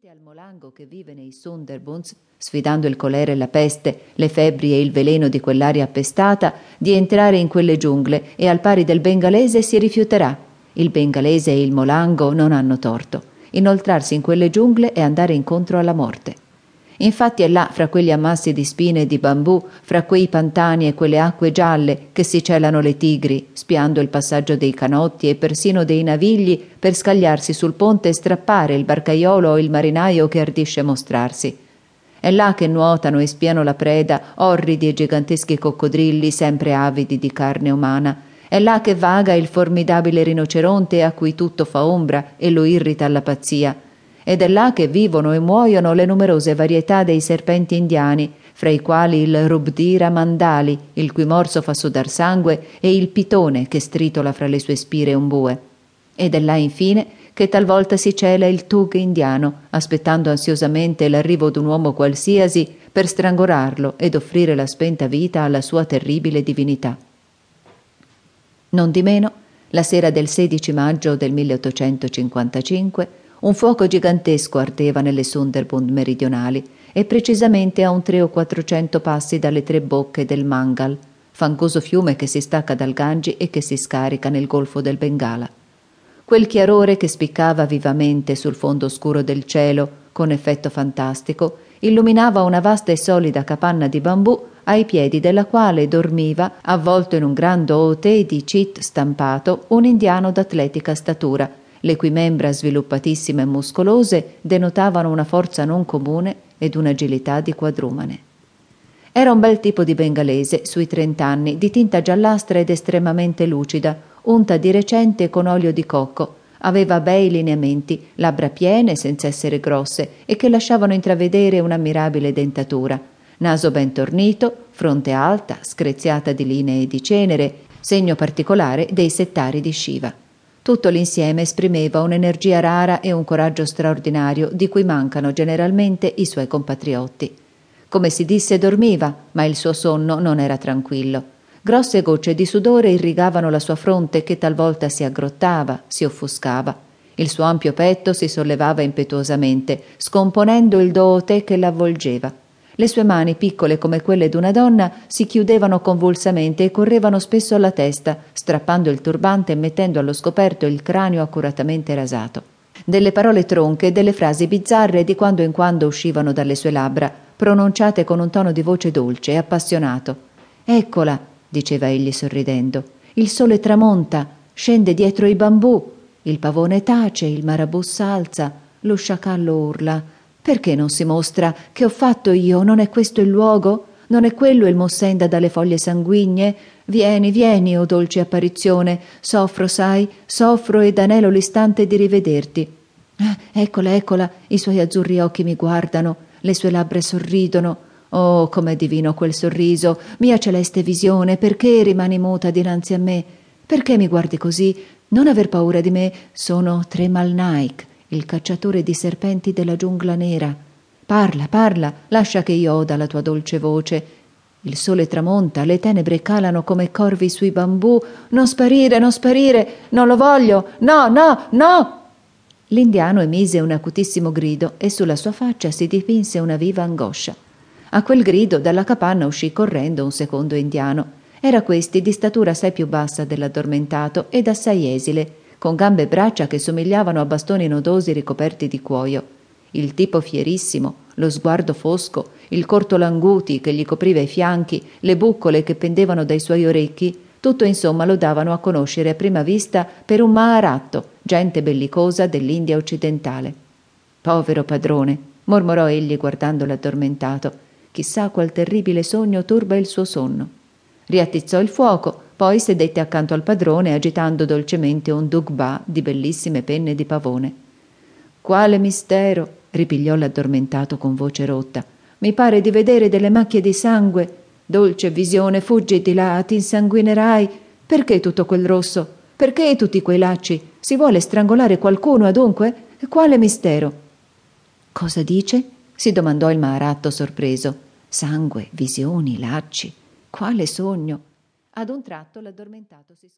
Dite al molango che vive nei Sunderbunds, sfidando il colere e la peste, le febbri e il veleno di quell'aria appestata, di entrare in quelle giungle e al pari del bengalese si rifiuterà. Il bengalese e il molango non hanno torto. Inoltrarsi in quelle giungle è andare incontro alla morte. Infatti è là, fra quegli ammassi di spine e di bambù, fra quei pantani e quelle acque gialle, che si celano le tigri, spiando il passaggio dei canotti e persino dei navigli per scagliarsi sul ponte e strappare il barcaiolo o il marinaio che ardisce mostrarsi. È là che nuotano e spiano la preda orridi e giganteschi coccodrilli sempre avidi di carne umana. È là che vaga il formidabile rinoceronte a cui tutto fa ombra e lo irrita alla pazzia ed è là che vivono e muoiono le numerose varietà dei serpenti indiani, fra i quali il rubdira mandali, il cui morso fa sudar sangue, e il pitone che stritola fra le sue spire un bue. Ed è là infine che talvolta si cela il tug indiano, aspettando ansiosamente l'arrivo d'un uomo qualsiasi per strangolarlo ed offrire la spenta vita alla sua terribile divinità. Non di meno, la sera del 16 maggio del 1855, un fuoco gigantesco ardeva nelle Sunderbund meridionali e precisamente a un tre o quattrocento passi dalle tre bocche del Mangal, fangoso fiume che si stacca dal Gangi e che si scarica nel golfo del Bengala. Quel chiarore che spiccava vivamente sul fondo scuro del cielo, con effetto fantastico, illuminava una vasta e solida capanna di bambù ai piedi della quale dormiva, avvolto in un gran dote di cit stampato, un indiano d'atletica statura, le cui membra sviluppatissime e muscolose denotavano una forza non comune ed un'agilità di quadrumane. Era un bel tipo di bengalese, sui trent'anni, di tinta giallastra ed estremamente lucida, unta di recente con olio di cocco. Aveva bei lineamenti, labbra piene senza essere grosse e che lasciavano intravedere un'ammirabile dentatura. Naso ben tornito, fronte alta, screziata di linee di cenere, segno particolare dei settari di Shiva. Tutto l'insieme esprimeva un'energia rara e un coraggio straordinario di cui mancano generalmente i suoi compatriotti. Come si disse dormiva, ma il suo sonno non era tranquillo. Grosse gocce di sudore irrigavano la sua fronte che talvolta si aggrottava, si offuscava. Il suo ampio petto si sollevava impetuosamente, scomponendo il doote che l'avvolgeva. Le sue mani, piccole come quelle d'una donna, si chiudevano convulsamente e correvano spesso alla testa, strappando il turbante e mettendo allo scoperto il cranio accuratamente rasato. Delle parole tronche e delle frasi bizzarre di quando in quando uscivano dalle sue labbra, pronunciate con un tono di voce dolce e appassionato. Eccola, diceva egli sorridendo. Il sole tramonta, scende dietro i bambù. Il pavone tace, il marabù s'alza, lo sciacallo urla. Perché non si mostra? Che ho fatto io? Non è questo il luogo? Non è quello il mossenda dalle foglie sanguigne? Vieni, vieni, o oh dolce apparizione. Soffro, sai, soffro ed anelo l'istante di rivederti. Ah, eccola, eccola, i suoi azzurri occhi mi guardano, le sue labbra sorridono. Oh, com'è divino quel sorriso, mia celeste visione, perché rimani muta dinanzi a me? Perché mi guardi così? Non aver paura di me, sono Tremal Naik, il cacciatore di serpenti della giungla nera. Parla, parla, lascia che io oda la tua dolce voce. Il sole tramonta, le tenebre calano come corvi sui bambù. Non sparire, non sparire, non lo voglio, no, no, no. L'indiano emise un acutissimo grido e sulla sua faccia si dipinse una viva angoscia. A quel grido dalla capanna uscì correndo un secondo indiano. Era questi di statura assai più bassa dell'addormentato ed assai esile, con gambe e braccia che somigliavano a bastoni nodosi ricoperti di cuoio. Il tipo fierissimo, lo sguardo fosco, il corto languti che gli copriva i fianchi, le buccole che pendevano dai suoi orecchi, tutto insomma lo davano a conoscere a prima vista per un Maharatto, gente bellicosa dell'India occidentale. Povero padrone, mormorò egli guardando l'addormentato. Chissà qual terribile sogno turba il suo sonno. Riattizzò il fuoco, poi sedette accanto al padrone agitando dolcemente un dugba di bellissime penne di pavone. Quale mistero! ripigliò l'addormentato con voce rotta. Mi pare di vedere delle macchie di sangue. Dolce visione, fuggi di là, ti insanguinerai. Perché tutto quel rosso? Perché tutti quei lacci? Si vuole strangolare qualcuno, adunque? Quale mistero? Cosa dice? si domandò il Maharatto sorpreso. Sangue, visioni, lacci. Quale sogno? Ad un tratto l'addormentato si scose.